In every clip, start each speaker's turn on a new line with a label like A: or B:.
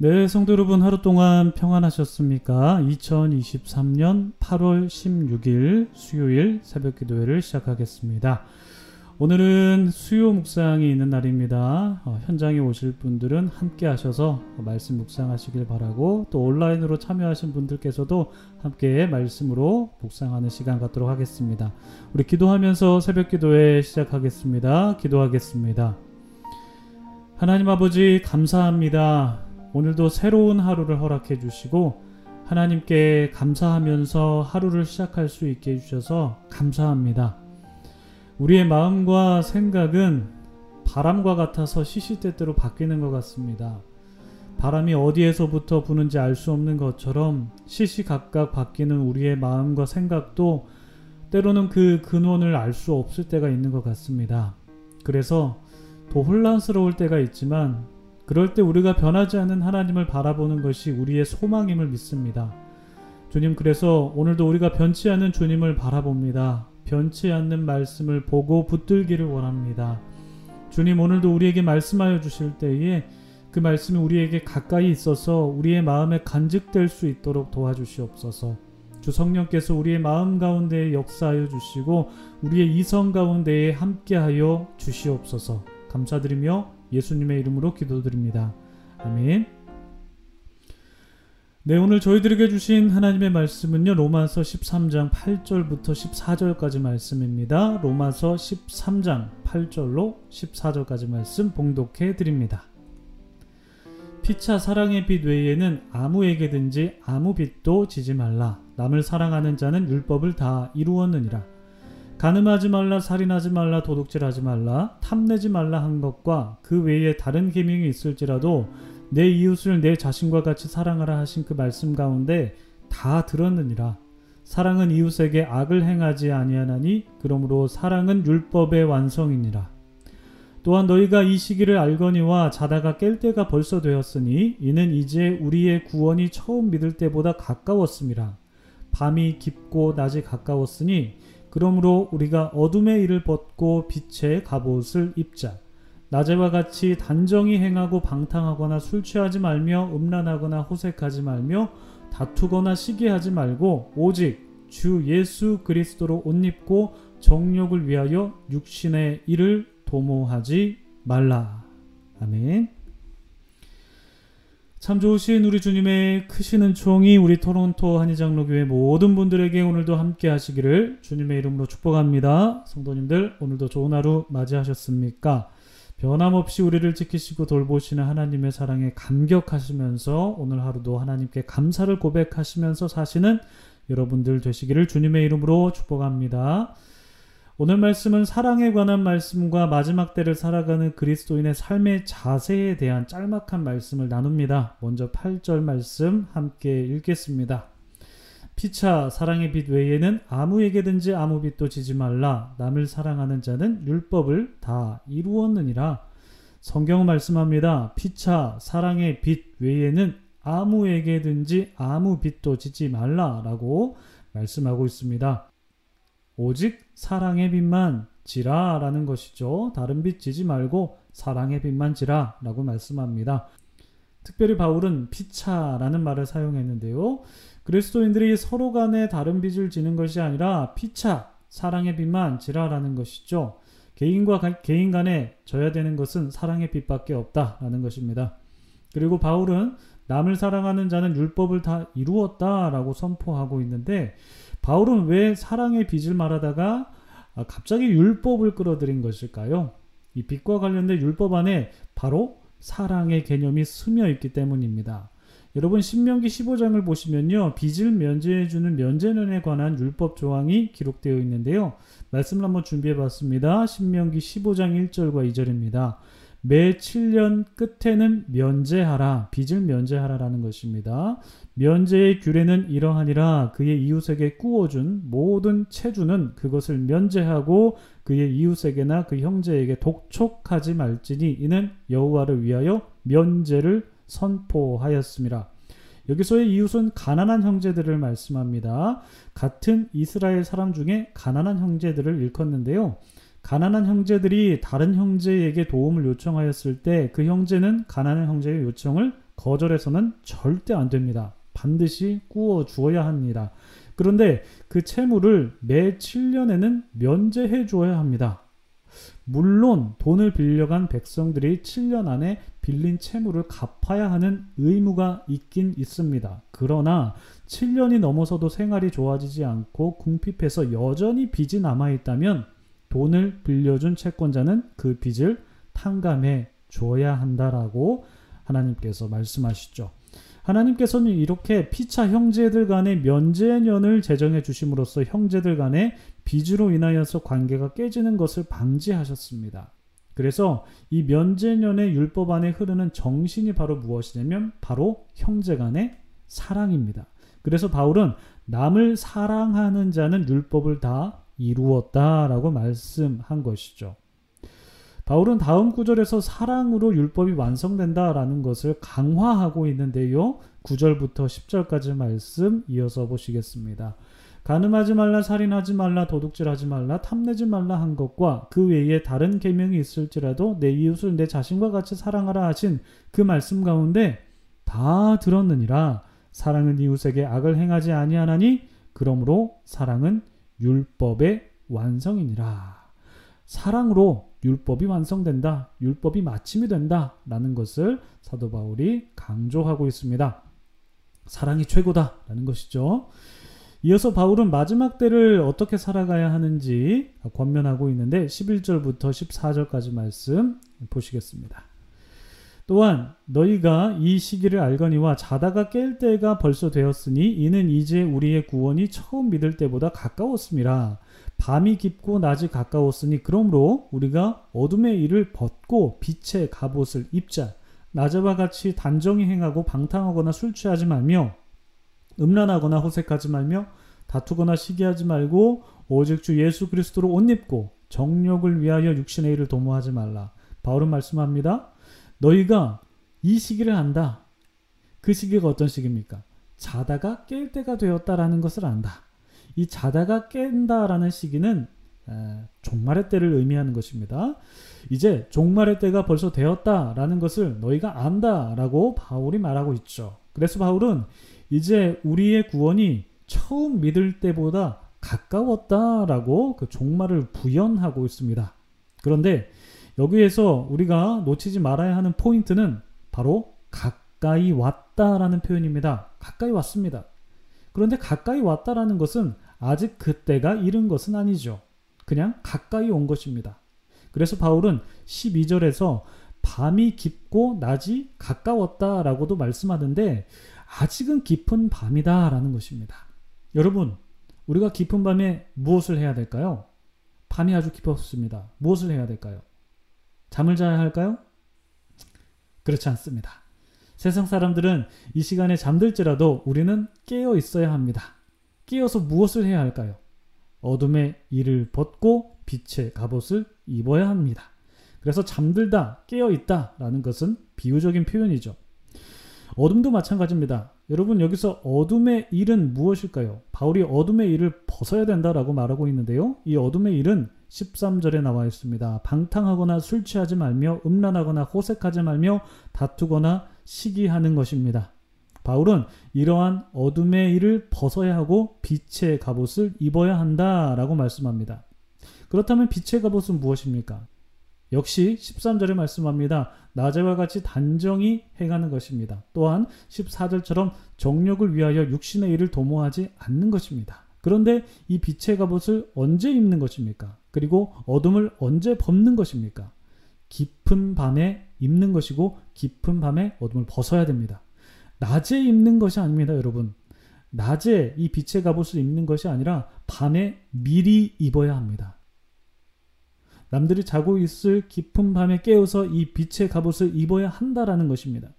A: 네, 성도 여러분 하루 동안 평안하셨습니까? 2023년 8월 16일 수요일 새벽 기도회를 시작하겠습니다. 오늘은 수요 묵상이 있는 날입니다. 어, 현장에 오실 분들은 함께 하셔서 말씀 묵상하시길 바라고 또 온라인으로 참여하신 분들께서도 함께 말씀으로 묵상하는 시간 갖도록 하겠습니다. 우리 기도하면서 새벽 기도회 시작하겠습니다. 기도하겠습니다. 하나님 아버지 감사합니다. 오늘도 새로운 하루를 허락해 주시고 하나님께 감사하면서 하루를 시작할 수 있게 해주셔서 감사합니다. 우리의 마음과 생각은 바람과 같아서 시시때때로 바뀌는 것 같습니다. 바람이 어디에서부터 부는지 알 수 없는 것처럼 시시각각 바뀌는 우리의 마음과 생각도 때로는 그 근원을 알 수 없을 때가 있는 것 같습니다. 그래서 더 혼란스러울 때가 있지만 그럴 때 우리가 변하지 않는 하나님을 바라보는 것이 우리의 소망임을 믿습니다. 주님, 그래서 오늘도 우리가 변치 않는 주님을 바라봅니다. 변치 않는 말씀을 보고 붙들기를 원합니다. 주님, 오늘도 우리에게 말씀하여 주실 때에 그 말씀이 우리에게 가까이 있어서 우리의 마음에 간직될 수 있도록 도와주시옵소서. 주 성령께서 우리의 마음 가운데에 역사하여 주시고 우리의 이성 가운데에 함께하여 주시옵소서. 감사드리며 예수님의 이름으로 기도드립니다. 아멘. 네, 오늘 저희들에게 주신 하나님의 말씀은요. 로마서 13장 8절부터 14절까지 말씀입니다. 로마서 13장 8절로 14절까지 말씀 봉독해 드립니다. 피차 사랑의 빛 외에는 아무에게든지 아무 빛도 지지 말라. 남을 사랑하는 자는 율법을 다 이루었느니라. 가늠하지 말라 살인하지 말라 도둑질하지 말라 탐내지 말라 한 것과 그 외에 다른 계명이 있을지라도 내 이웃을 내 자신과 같이 사랑하라 하신 그 말씀 가운데 다 들었느니라. 사랑은 이웃에게 악을 행하지 아니하나니 그러므로 사랑은 율법의 완성이니라. 또한 너희가 이 시기를 알거니와 자다가 깰 때가 벌써 되었으니 이는 이제 우리의 구원이 처음 믿을 때보다 가까웠음이라 밤이 깊고 낮이 가까웠으니 그러므로 우리가 어둠의 일을 벗고 빛의 갑옷을 입자. 낮에와 같이 단정히 행하고 방탕하거나 술 취하지 말며 음란하거나 호색하지 말며 다투거나 시기하지 말고 오직 주 예수 그리스도로 옷 입고 정욕을 위하여 육신의 일을 도모하지 말라. 아멘. 참 좋으신 우리 주님의 크시는 총이 우리 토론토 한의장로교회 모든 분들에게 오늘도 함께 하시기를 주님의 이름으로 축복합니다. 성도님들 오늘도 좋은 하루 맞이하셨습니까? 변함없이 우리를 지키시고 돌보시는 하나님의 사랑에 감격하시면서 오늘 하루도 하나님께 감사를 고백하시면서 사시는 여러분들 되시기를 주님의 이름으로 축복합니다. 오늘 말씀은 사랑에 관한 말씀과 마지막 때를 살아가는 그리스도인의 삶의 자세에 대한 짤막한 말씀을 나눕니다. 먼저 8절 말씀 함께 읽겠습니다. 피차 사랑의 빛 외에는 아무에게든지 아무 빛도 지지 말라. 남을 사랑하는 자는 율법을 다 이루었느니라. 성경 말씀합니다. 피차 사랑의 빛 외에는 아무에게든지 아무 빛도 지지 말라라고 말씀하고 있습니다. 오직 사랑의 빛만 지라 라는 것이죠. 다른 빛 지지 말고 사랑의 빛만 지라 라고 말씀합니다. 특별히 바울은 피차라는 말을 사용했는데요. 그리스도인들이 서로 간에 다른 빛을 지는 것이 아니라 피차, 사랑의 빛만 지라라는 것이죠. 개인과 가, 개인 간에 져야 되는 것은 사랑의 빛밖에 없다라는 것입니다. 그리고 바울은 남을 사랑하는 자는 율법을 다 이루었다라고 선포하고 있는데 바울은 왜 사랑의 빚을 말하다가 아, 갑자기 율법을 끌어들인 것일까요? 이 빚과 관련된 율법 안에 바로 사랑의 개념이 스며 있기 때문입니다. 여러분 신명기 15장을 보시면요. 빚을 면제해 주는 면제론에 관한 율법 조항이 기록되어 있는데요. 말씀을 한번 준비해 봤습니다. 신명기 15장 1절과 2절입니다. 매 7년 끝에는 면제하라, 빚을 면제하라라는 것입니다. 면제의 규례는 이러하니라 그의 이웃에게 꾸어준 모든 체주는 그것을 면제하고 그의 이웃에게나 그 형제에게 독촉하지 말지니 이는 여호와를 위하여 면제를 선포하였습니다. 여기서의 이웃은 가난한 형제들을 말씀합니다. 같은 이스라엘 사람 중에 가난한 형제들을 일컫는데요. 가난한 형제들이 다른 형제에게 도움을 요청하였을 때 그 형제는 가난한 형제의 요청을 거절해서는 절대 안 됩니다. 반드시 구워 주어야 합니다. 그런데 그 채무를 매 7년에는 면제해 주어야 합니다. 물론 돈을 빌려간 백성들이 7년 안에 빌린 채무를 갚아야 하는 의무가 있긴 있습니다. 그러나 7년이 넘어서도 생활이 좋아지지 않고 궁핍해서 여전히 빚이 남아 있다면 돈을 빌려준 채권자는 그 빚을 탕감해 줘야 한다라고 하나님께서 말씀하시죠. 하나님께서는 이렇게 피차 형제들 간의 면제년을 제정해 주심으로써 형제들 간의 빚으로 인하여서 관계가 깨지는 것을 방지하셨습니다. 그래서 이 면제년의 율법 안에 흐르는 정신이 바로 무엇이냐면 바로 형제 간의 사랑입니다. 그래서 바울은 남을 사랑하는 자는 율법을 다 이루었다라고 말씀한 것이죠. 바울은 다음 구절에서 사랑으로 율법이 완성된다라는 것을 강화하고 있는데요. 9절부터 10절까지 말씀 이어서 보시겠습니다. 가늠하지 말라 살인하지 말라 도둑질하지 말라 탐내지 말라 한 것과 그 외에 다른 계명이 있을지라도 내 이웃을 내 자신과 같이 사랑하라 하신 그 말씀 가운데 다 들었느니라 사랑은 이웃에게 악을 행하지 아니하나니 그러므로 사랑은 율법의 완성이니라 사랑으로 율법이 완성된다. 율법이 마침이 된다. 라는 것을 사도 바울이 강조하고 있습니다. 사랑이 최고다. 라는 것이죠. 이어서 바울은 마지막 때를 어떻게 살아가야 하는지 권면하고 있는데 11절부터 14절까지 말씀 보시겠습니다. 또한 너희가 이 시기를 알거니와 자다가 깰 때가 벌써 되었으니 이는 이제 우리의 구원이 처음 믿을 때보다 가까웠습니다. 밤이 깊고 낮이 가까웠으니 그러므로 우리가 어둠의 일을 벗고 빛의 갑옷을 입자 낮에와 같이 단정히 행하고 방탕하거나 술 취하지 말며 음란하거나 호색하지 말며 다투거나 시기하지 말고 오직 주 예수 그리스도로 옷 입고 정욕을 위하여 육신의 일을 도모하지 말라. 바울은 말씀합니다. 너희가 이 시기를 안다. 그 시기가 어떤 시기입니까? 자다가 깰 때가 되었다라는 것을 안다. 이 자다가 깬다라는 시기는 종말의 때를 의미하는 것입니다. 이제 종말의 때가 벌써 되었다라는 것을 너희가 안다라고 바울이 말하고 있죠. 그래서 바울은 이제 우리의 구원이 처음 믿을 때보다 가까웠다라고 그 종말을 부연하고 있습니다. 그런데 여기에서 우리가 놓치지 말아야 하는 포인트는 바로 가까이 왔다라는 표현입니다. 가까이 왔습니다. 그런데 가까이 왔다라는 것은 아직 그때가 이른 것은 아니죠. 그냥 가까이 온 것입니다. 그래서 바울은 12절에서 밤이 깊고 낮이 가까웠다 라고도 말씀하는데 아직은 깊은 밤이다 라는 것입니다. 여러분, 우리가 깊은 밤에 무엇을 해야 될까요? 밤이 아주 깊었습니다. 무엇을 해야 될까요? 잠을 자야 할까요? 그렇지 않습니다. 세상 사람들은 이 시간에 잠들지라도 우리는 깨어 있어야 합니다. 깨어서 무엇을 해야 할까요? 어둠의 이를 벗고 빛의 갑옷을 입어야 합니다. 그래서 잠들다, 깨어 있다 라는 것은 비유적인 표현이죠. 어둠도 마찬가지입니다. 여러분 여기서 어둠의 일은 무엇일까요? 바울이 어둠의 일을 벗어야 된다라고 말하고 있는데요. 이 어둠의 일은 13절에 나와 있습니다. 방탕하거나 술 취하지 말며 음란하거나 호색하지 말며 다투거나 시기하는 것입니다. 바울은 이러한 어둠의 일을 벗어야 하고 빛의 갑옷을 입어야 한다라고 말씀합니다. 그렇다면 빛의 갑옷은 무엇입니까? 역시 13절에 말씀합니다. 낮에와 같이 단정히 행하는 것입니다. 또한 14절처럼 정력을 위하여 육신의 일을 도모하지 않는 것입니다. 그런데 이 빛의 갑옷을 언제 입는 것입니까? 그리고 어둠을 언제 벗는 것입니까? 깊은 밤에 입는 것이고 깊은 밤에 어둠을 벗어야 됩니다. 낮에 입는 것이 아닙니다, 여러분. 낮에 이 빛의 갑옷을 입는 것이 아니라 밤에 미리 입어야 합니다. 남들이 자고 있을 깊은 밤에 깨어서 이 빛의 갑옷을 입어야 한다라는 것입니다.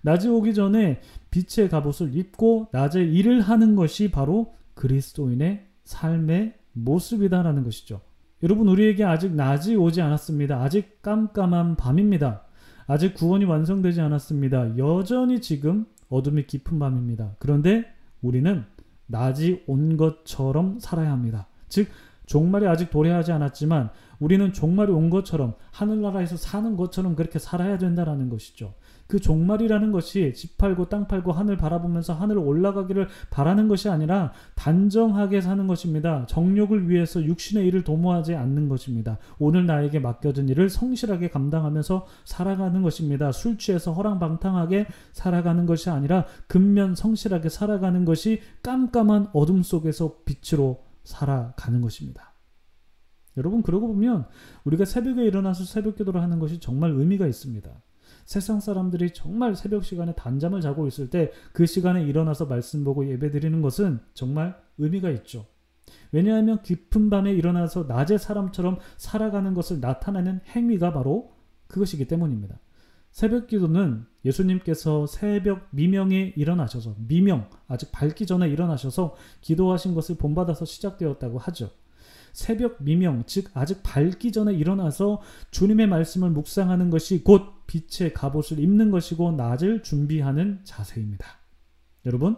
A: 낮이 오기 전에 빛의 갑옷을 입고 낮에 일을 하는 것이 바로 그리스도인의 삶의 모습이다라는 것이죠. 여러분, 우리에게 아직 낮이 오지 않았습니다. 아직 깜깜한 밤입니다. 아직 구원이 완성되지 않았습니다. 여전히 지금 어둠이 깊은 밤입니다. 그런데 우리는 낮이 온 것처럼 살아야 합니다. 즉, 종말이 아직 도래하지 않았지만 우리는 종말이 온 것처럼 하늘나라에서 사는 것처럼 그렇게 살아야 된다라는 것이죠. 그 종말이라는 것이 집 팔고 땅 팔고 하늘 바라보면서 하늘 올라가기를 바라는 것이 아니라 단정하게 사는 것입니다. 정욕을 위해서 육신의 일을 도모하지 않는 것입니다. 오늘 나에게 맡겨진 일을 성실하게 감당하면서 살아가는 것입니다. 술 취해서 허랑방탕하게 살아가는 것이 아니라 근면 성실하게 살아가는 것이 깜깜한 어둠 속에서 빛으로 살아가는 것입니다. 여러분 그러고 보면 우리가 새벽에 일어나서 새벽 기도를 하는 것이 정말 의미가 있습니다. 세상 사람들이 정말 새벽 시간에 단잠을 자고 있을 때 그 시간에 일어나서 말씀 보고 예배 드리는 것은 정말 의미가 있죠. 왜냐하면 깊은 밤에 일어나서 낮의 사람처럼 살아가는 것을 나타내는 행위가 바로 그것이기 때문입니다. 새벽 기도는 예수님께서 새벽 미명에 일어나셔서 미명 아직 밝기 전에 일어나셔서 기도하신 것을 본받아서 시작되었다고 하죠. 새벽 미명, 즉 아직 밝기 전에 일어나서 주님의 말씀을 묵상하는 것이 곧 빛의 갑옷을 입는 것이고 낮을 준비하는 자세입니다. 여러분,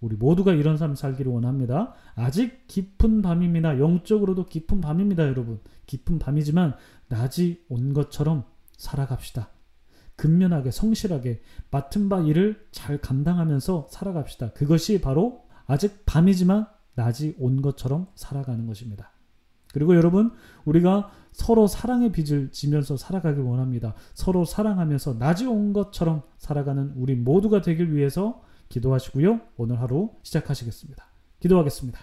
A: 우리 모두가 이런 삶 살기를 원합니다. 아직 깊은 밤입니다. 영적으로도 깊은 밤입니다, 여러분. 깊은 밤이지만 낮이 온 것처럼 살아갑시다. 근면하게 성실하게 맡은 바 일을 잘 감당하면서 살아갑시다. 그것이 바로 아직 밤이지만 낮이 온 것처럼 살아가는 것입니다. 그리고 여러분, 우리가 서로 사랑의 빚을 지면서 살아가길 원합니다. 서로 사랑하면서 낮이 온 것처럼 살아가는 우리 모두가 되길 위해서 기도하시고요. 오늘 하루 시작하시겠습니다. 기도하겠습니다.